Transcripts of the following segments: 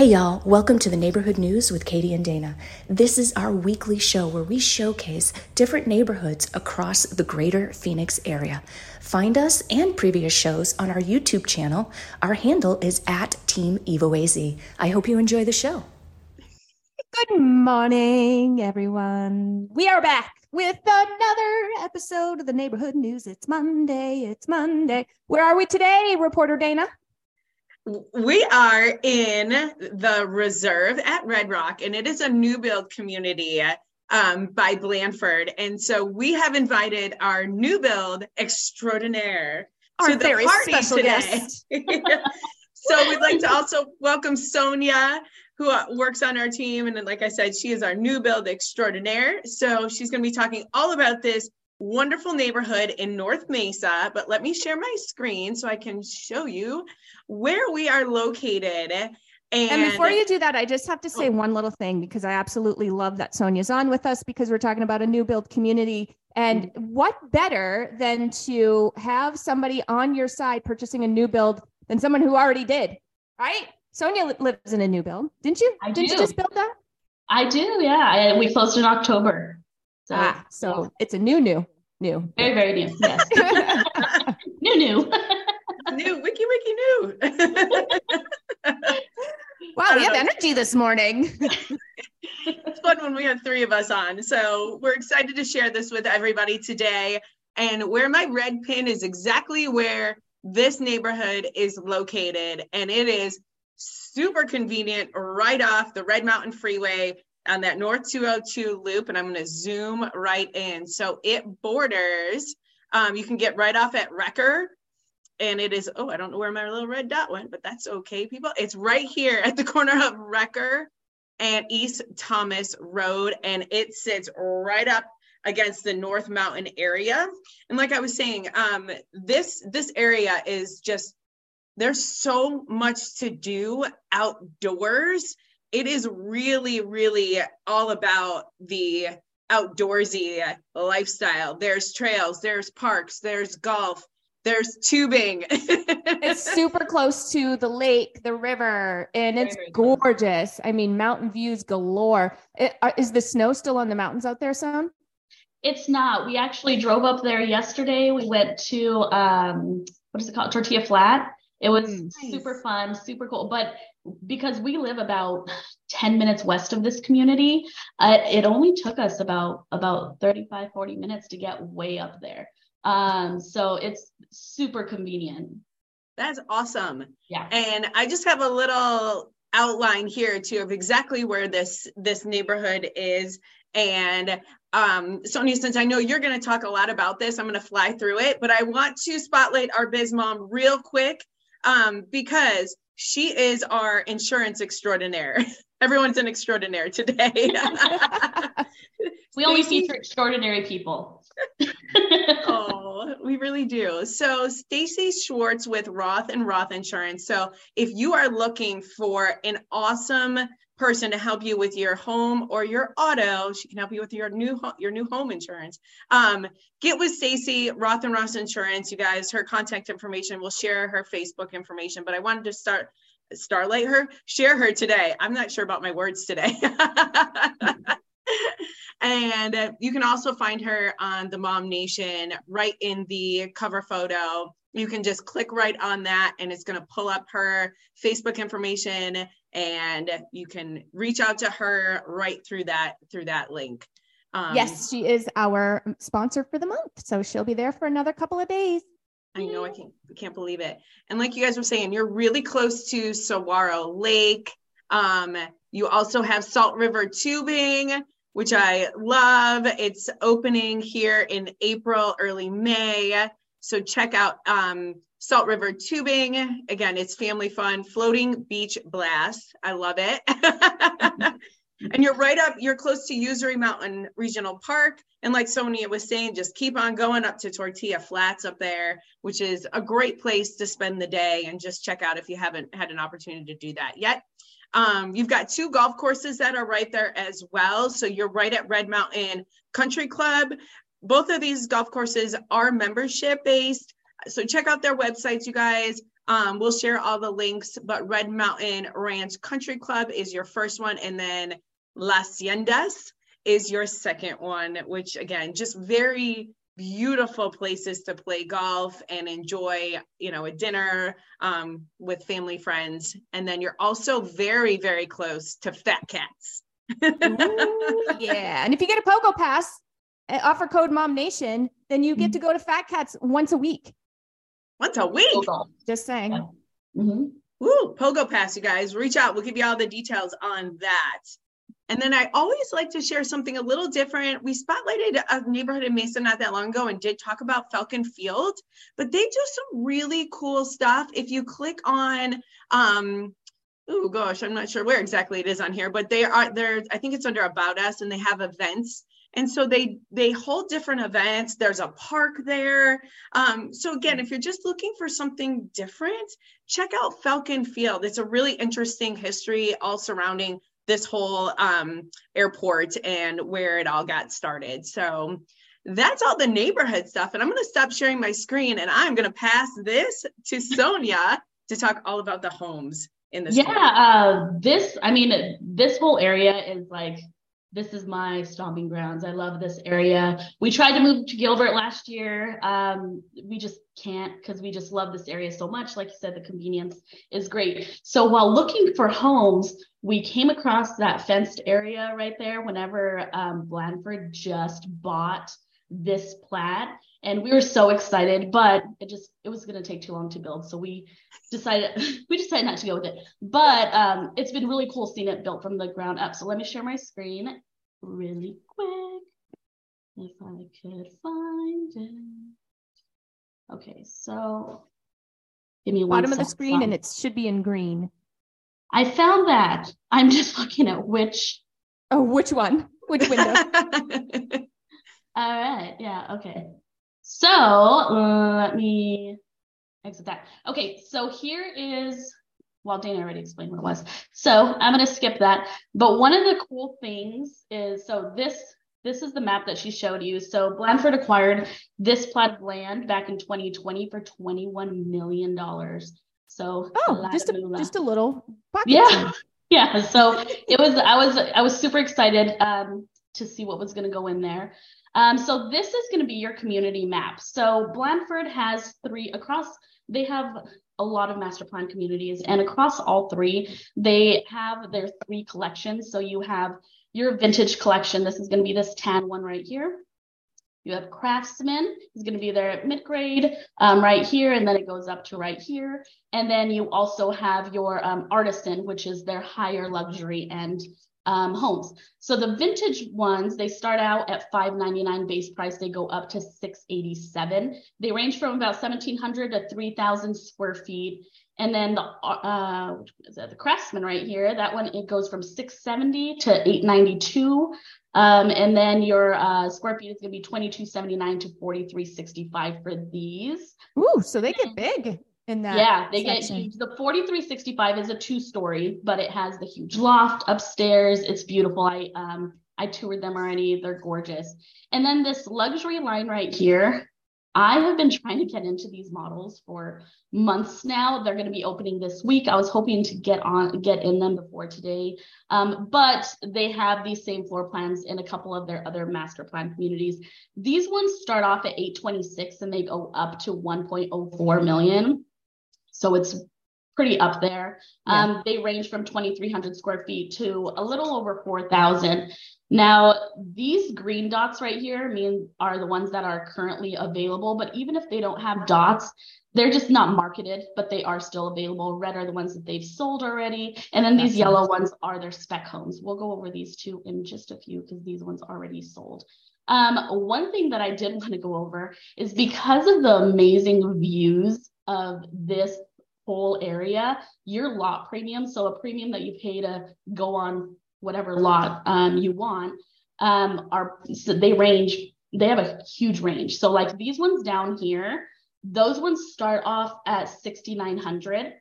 Hey y'all, welcome to the Neighborhood News with Katie and Dana. This is our weekly show where we showcase different neighborhoods across the greater Phoenix area. Find us and previous shows on our YouTube channel. Our handle is at Team EvoAZ. I hope you enjoy the show. Good morning, everyone. We are back with another episode of the Neighborhood News. It's Monday. It's Monday. Where are we today, reporter Dana? We are in the reserve at Red Rock, and it is a new build community um, by Blandford. And so we have invited our new build extraordinaire Our to the very party special today. guest. so we'd like to also welcome Sonya, who uh, works on our team. And like I said, she is our new build extraordinaire. So she's going to be talking all about this wonderful neighborhood in North Mesa. But let me share my screen so I can show you where we are located. And, And before you do that, I just have to say Oh. one little thing because I absolutely love that Sonya's on with us because we're talking about a new build community. And Mm-hmm. what better than to have somebody on your side purchasing a new build than someone who already did, right? Sonya lives in a new build, didn't you? I didn't you do. just build that? I do, yeah. I, we closed in October. So ah, so it's a new, new, new. very, very new. Yes. new, new. new wiki wiki new. Wow, we have Uh, energy this morning. it's fun when we have three of us on. So we're excited to share this with everybody today. And where my red pin is exactly where this neighborhood is located. And it is super convenient right off the Red Mountain Freeway on that North 202 loop. And I'm going to zoom right in. So it borders, um, you can get right off at Recker. And it is, oh, I don't know where my little red dot went, but that's okay, people. It's right here at the corner of Recker and East Thomas Road, and it sits right up against the North Mountain area. And like I was saying, um, this this area is just there's so much to do outdoors. It is really, really all about the outdoorsy lifestyle. There's trails, there's parks, there's golf, there's tubing. it's super close to the lake, the river, and it's gorgeous. I mean, mountain views galore. It- uh, is the snow still on the mountains out there, Sam? It's not. We actually drove up there yesterday. We went to um what is it called? Tortilla Flat. It was Mm. super fun, super cool. But because we live about 10 minutes west of this community, uh, it only took us about about 35, 40 minutes to get way up there. Um, so it's super convenient. That's awesome. Yeah. And I just have a little outline here too of exactly where this this neighborhood is. And um, Sonya, since I know you're going to talk a lot about this, I'm going to fly through it. But I want to spotlight our biz mom real quick um, because she is our insurance extraordinaire. Everyone's an extraordinaire today. We only feature extraordinary people. oh, we really do. So Stacy Schwarz with Roth and Roth Insurance. So if you are looking for an awesome person to help you with your home or your auto, she can help you with your new ho- your new home insurance. Um, get with Stacy Roth and Roth Insurance. You guys, her contact information. We'll share her Facebook information. But I wanted to start starlight her, share her today. I'm not sure about my words today. and you can also find her on the Mom Nation right in the cover photo. You can just click right on that and it's going to pull up her Facebook information and you can reach out to her right through that through that link. Um, yes, she is our sponsor for the month. So she'll be there for another couple of days. I know I can't I can't believe it. And like you guys were saying, you're really close to Saguaro Lake. Um, you also have Salt River Tubing, which I love. It's opening here in April, early May. So check out um, Salt River Tubing. Again, it's family fun, floating beach blast. I love it. and you're right up, you're close to Usery Mountain Regional Park. And like Sonya was saying, just keep on going up to Tortilla Flats up there, which is a great place to spend the day and just check out if you haven't had an opportunity to do that yet. Um, you've got two golf courses that are right there as well. So you're right at Red Mountain Country Club. Both of these golf courses are membership based. So check out their websites, you guys. Um, we'll share all the links, but Red Mountain Ranch Country Club is your first one, and then Las Sendas is your second one, which again, just very beautiful places to play golf and enjoy, you know, a dinner um, with family friends. And then you're also very, very close to Fat Cats. Ooh, yeah. And if you get a Pogo Pass, uh, offer code Mom Nation, then you get to go to Fat Cats once a week. Once a week. Just saying. Yeah. Mm-hmm. Woo, Pogo Pass, you guys. Reach out. We'll give you all the details on that. And then I always like to share something a little different. We spotlighted a neighborhood in Mesa not that long ago and did talk about Falcon Field, but they do some really cool stuff. If you click on, um, oh gosh, I'm not sure where exactly it is on here, but they are there. I think it's under About Us, and they have events. And so they they hold different events. There's a park there. Um, so again, if you're just looking for something different, check out Falcon Field. It's a really interesting history all surrounding this whole um, airport and where it all got started. So that's all the neighborhood stuff. And I'm going to stop sharing my screen and I'm going to pass this to Sonya to talk all about the homes in this. Yeah, uh, this, I mean, this whole area is like this is my stomping grounds. I love this area. We tried to move to Gilbert last year. Um, we just can't because we just love this area so much. Like you said, the convenience is great. So while looking for homes, we came across that fenced area right there whenever um, Blandford just bought this plat and we were so excited but it just it was going to take too long to build. So we decided we decided not to go with it. But um, it's been really cool seeing it built from the ground up. So let me share my screen really quick if i could find it. Okay so give me one bottom of the screen and it should be in green. I found that. I'm just looking at which oh which one? Which window? All right yeah okay so uh, let me exit that. Okay, so here is, well, Dana already explained what it was. So I'm going to skip that. But one of the cool things is, so this this is the map that she showed you. So Blandford acquired this plot of land back in 2020 for 21 million dollars. So oh, just a, just a little. Yeah, yeah. So it was. I was. I was super excited um, to see what was going to go in there. Um, so this is going to be your community map. So Blandford has three across, they have a lot of master plan communities and across all three, they have their three collections. So you have your vintage collection. This is going to be this tan one right here. You have craftsman is going to be there at mid grade um, right here, and then it goes up to right here. And then you also have your um, artisan, which is their higher luxury end um, homes. So the vintage ones, they start out at 599 base price. They go up to 687. They range from about 1700 to 3000 square feet. And then the, uh, the craftsman right here, that one, it goes from 670 to 892. Um, and then your uh, square feet is going to be 2279 to 4365 for these. Ooh, so they get big in that. Yeah, they section. get huge. The 4365 is a two story, but it has the huge loft upstairs. It's beautiful. I um I toured them already. They're gorgeous. And then this luxury line right here. I have been trying to get into these models for months now. They're going to be opening this week. I was hoping to get on, get in them before today, um, but they have these same floor plans in a couple of their other master plan communities. These ones start off at 826 and they go up to 1.04 million. So it's pretty up there. Yeah. Um, they range from 2,300 square feet to a little over 4,000. Now, these green dots right here mean are the ones that are currently available, but even if they don't have dots, they're just not marketed, but they are still available. Red are the ones that they've sold already. And then these yellow ones are their spec homes. We'll go over these two in just a few because these ones already sold. Um, one thing that I did want to go over is because of the amazing views of this whole area, your lot premium, so a premium that you pay to go on whatever lot um, you want, um, are so they range, they have a huge range. So like these ones down here, those ones start off at 6,900.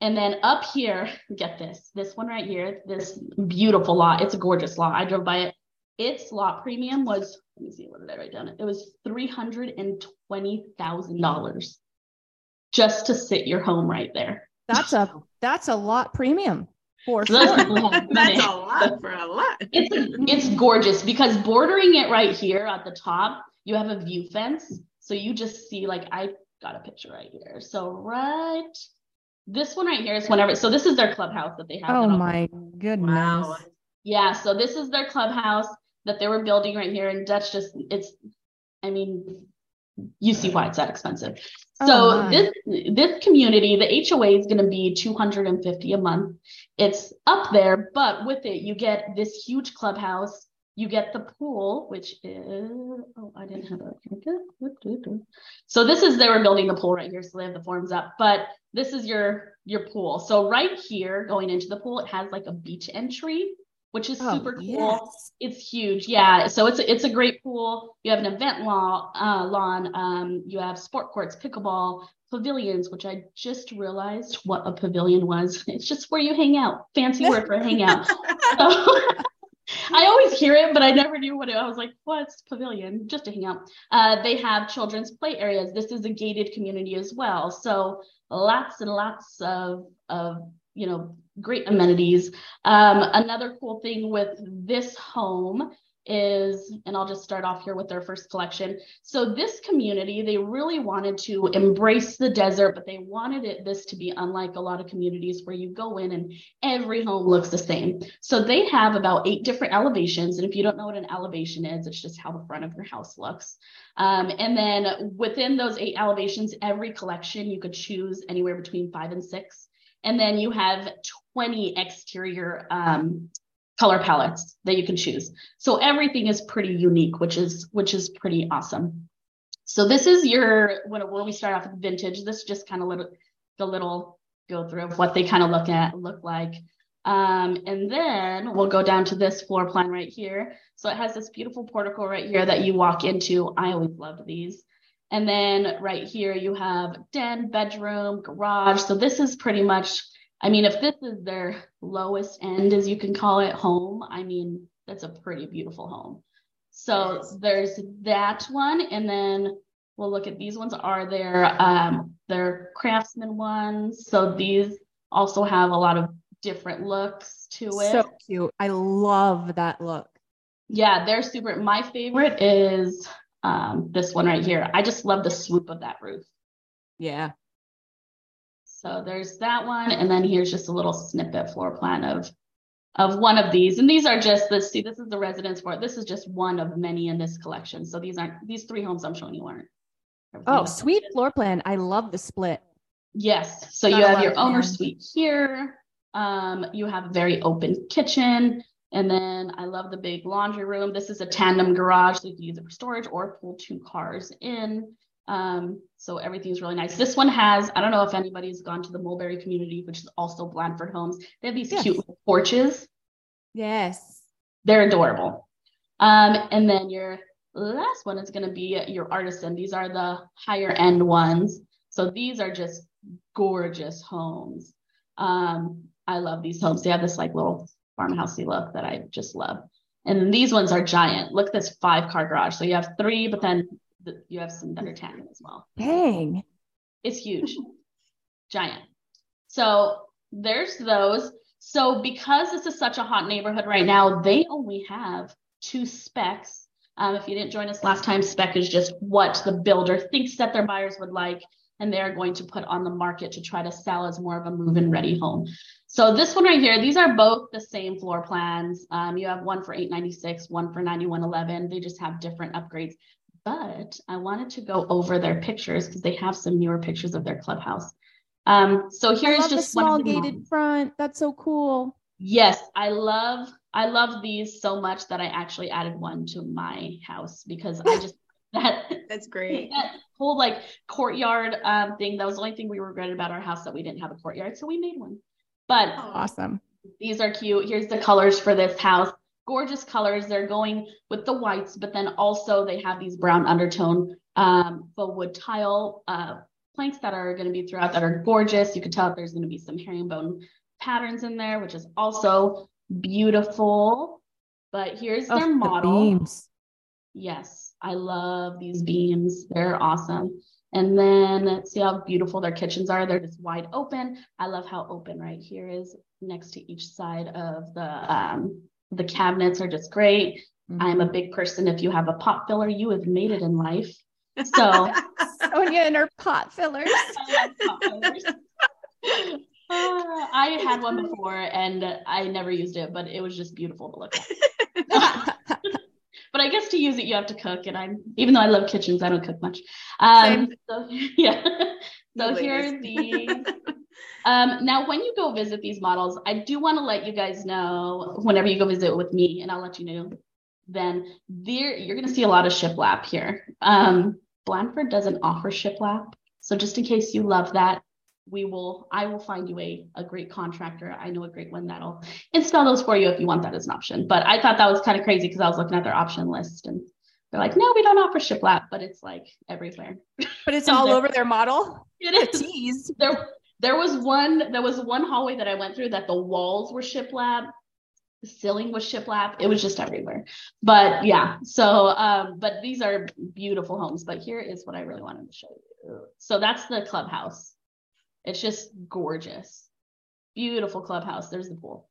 And then up here, get this, this one right here, this beautiful lot. It's a gorgeous lot. I drove by it. Its lot premium was, let me see, what did I write down? It was $320,000. Just to sit your home right there. That's a that's a lot premium for So that's- sure. That's a lot for a lot. it's it's gorgeous because bordering it right here at the top, you have a view fence. So you just see like I got a picture right here. So right this one right here is whenever so this is their clubhouse that they have. Oh my goodness. Wow. Yeah, so this is their clubhouse that they were building right here, and that's just it's I mean, you see why it's that expensive. Oh, So my. this this community, the HOA is gonna be 250 a month. It's up there, but with it, you get this huge clubhouse. You get the pool, which is oh, I didn't have a so this is they were building the pool right here, so they have the forms up, but this is your your pool. So right here, going into the pool, it has like a beach entry, which is Oh, super cool. yes. It's huge, yeah. So it's it's a great pool. You have an event law, uh, lawn. Um, you have sport courts, pickleball, pavilions, which I just realized what a pavilion was. It's just where you hang out. Fancy word for hang out. So, I always hear it, but I never knew what it. I was like, "What's pavilion?" Just to hang out. Uh, they have children's play areas. This is a gated community as well, so lots and lots of of you know great amenities. Um, another cool thing with this home is, and I'll just start off here with their first collection. So this community, they really wanted to embrace the desert, but they wanted it this to be unlike a lot of communities where you go in and every home looks the same. So they have about eight different elevations, and if you don't know what an elevation is, it's just how the front of your house looks. Um, and then within those eight elevations, every collection you could choose anywhere between five and six. And then you have 20 exterior um, color palettes that you can choose. So everything is pretty unique, which is which is pretty awesome. So this is your when, we start off with vintage. This is just kind of little the little go through of what they kind of look at look like. Um, and then we'll go down to this floor plan right here. So it has this beautiful portico right here that you walk into. I always loved these. And then right here you have den, bedroom, garage. So this is pretty much, I mean, if this is their lowest end, as you can call it, home, I mean, that's a pretty beautiful home. So Yes. there's that one, and then we'll look at these ones are their um their craftsman ones. So these also have a lot of different looks to it. So cute. I love that look. Yeah, they're super. My favorite is um, this one right here. I just love the swoop of that roof. Yeah. So there's that one, and then here's just a little snippet floor plan of of one of these. And these are just this. See, this is the residence for it. This is just one of many in this collection. So these aren't these three homes I'm showing you aren't. Oh, sweet floor plan. I love the split. Yes. So you have your owner suite here. Um, you have a very open kitchen. And then I love the big laundry room. This is a tandem garage, so you can use it for storage or pull two cars in. Um, so everything's really nice. This one has, I don't know if anybody's gone to the Mulberry community, which is also Blandford Homes. They have these Yes. cute little porches. Yes. They're adorable. Um, and then your last one is going to be your artisan. These are the higher end ones. So these are just gorgeous homes. Um, I love these homes. They have this like little farmhousey look that I just love. And these ones are giant. Look at this five car garage. So you have three, but then th- you have some are 10 as well. Dang. It's huge, giant. So there's those. So because this is such a hot neighborhood right now, they only have two specs. Um, if you didn't join us last time, spec is just what the builder thinks that their buyers would like, and they're going to put on the market to try to sell as more of a move-in ready home. So this one right here, these are both the same floor plans. Um, you have one for 896, one for 9111. They just have different upgrades. But I wanted to go over their pictures because they have some newer pictures of their clubhouse. Um, so here's just one small gated moms. front. That's so cool. Yes, I love I love these so much that I actually added one to my house because I just that That's great. that whole like courtyard um thing that was the only thing we regretted about our house that we didn't have a courtyard so we made one but Awesome. these are cute here's the colors for this house gorgeous colors they're going with the whites but then also they have these brown undertone um faux wood tile uh planks that are going to be throughout that are gorgeous you can tell there's going to be some herringbone patterns in there which is also beautiful but here's Oh, their the model beams. Yes, I love these beams. They're awesome. And then see how beautiful their kitchens are. They're just wide open. I love how open right here is next to each side of the um, the cabinets are just great. Mm-hmm. I'm a big person. If you have a pot filler, you have made it in life. So Sonya and her pot fillers. pot fillers. Uh, I had one before and I never used it, but it was just beautiful to look at. I guess to use it, you have to cook. And I'm, even though I love kitchens, I don't cook much. Um, so, yeah. So here are the. Um, now, when you go visit these models, I do want to let you guys know whenever you go visit with me, and I'll let you know. Then there, you're going to see a lot of shiplap here. Um, Blandford doesn't offer shiplap, so just in case you love that, we will I will find you a, a great contractor. I know a great one that'll install those for you if you want that as an option. But I thought that was kind of crazy because I was looking at their option list and they're like, no, we don't offer shiplap, but it's like everywhere. But it's all over their model. It is. There, there was one, there was one hallway that I went through that the walls were shiplap, the ceiling was shiplap. It was just everywhere. But yeah, so um, but these are beautiful homes. But here is what I really wanted to show you. So that's the clubhouse. It's just gorgeous. Beautiful clubhouse. There's the pool.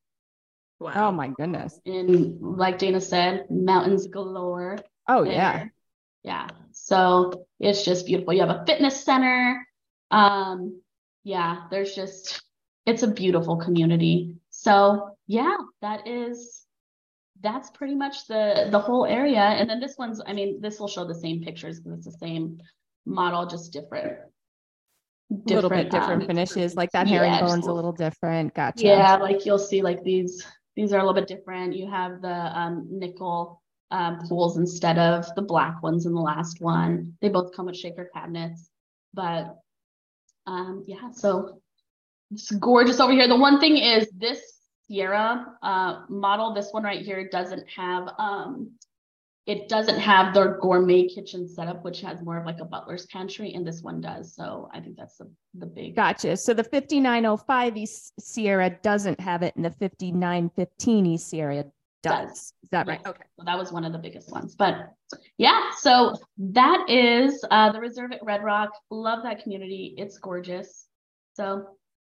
Wow. Oh my goodness. And like Dana said, mountains galore. Oh there. yeah. Yeah. So it's just beautiful. You have a fitness center. Um, yeah, there's just it's a beautiful community. So yeah, that is that's pretty much the the whole area. And then this one's, I mean, this will show the same pictures because it's the same model, just different a little bit different um, finishes like that herringbone's yeah, a little different gotcha. Yeah like you'll see like these these are a little bit different. You have the um, nickel um, pools instead of the black ones in the last one. They both come with shaker cabinets but um yeah so it's gorgeous over here. The one thing is this sierra uh, model this one right here doesn't have um it doesn't have the gourmet kitchen setup, which has more of like a butler's pantry, and this one does. So I think that's the, the big. Gotcha. So the 5905 East Sierra doesn't have it, and the 5915 East Sierra does. does. Is that right? Okay. So that was one of the biggest ones. But yeah, so that is uh, the reserve at Red Rock. Love that community. It's gorgeous. So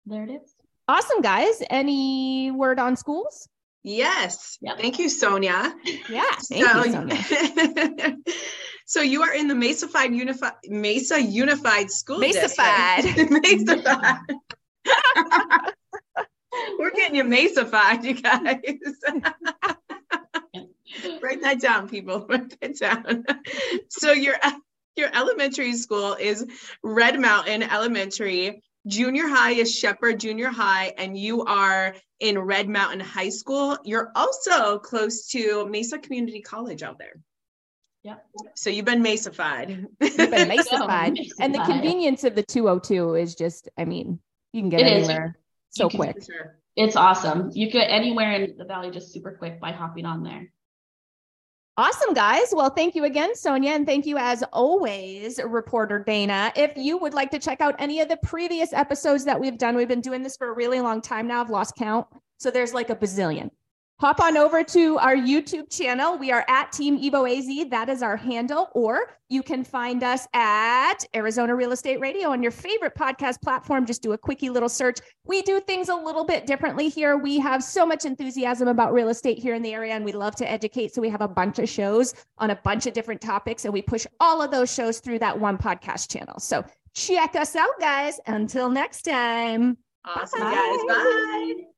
there it is. Awesome, guys. Any word on schools? Yes. Yep. Thank you, Sonya. Yeah. Thank so, you, Sonya. so you are in the Mesa-fied Unified Mesa Unified School Mesa-fied. Mesa-fied. We're getting you Mesa-fied, you guys. Write that down, people. Write that down. so your your elementary school is Red Mountain Elementary junior high is Shepherd Junior High, and you are in Red Mountain High School. You're also close to Mesa Community College out there. Yeah. So you've been Mesa-fied. You've been Mesa-fied. and the convenience of the 202 is just, I mean, you can get it anywhere is. so quick. It's awesome. You get anywhere in the valley just super quick by hopping on there. Awesome, guys. Well, thank you again, Sonya. And thank you, as always, reporter Dana. If you would like to check out any of the previous episodes that we've done, we've been doing this for a really long time now. I've lost count. So there's like a bazillion hop on over to our YouTube channel. We are at Team Evo AZ. That is our handle. Or you can find us at Arizona Real Estate Radio on your favorite podcast platform. Just do a quickie little search. We do things a little bit differently here. We have so much enthusiasm about real estate here in the area, and we love to educate. So we have a bunch of shows on a bunch of different topics, and we push all of those shows through that one podcast channel. So check us out, guys. Until next time. Awesome, Bye. guys. Bye.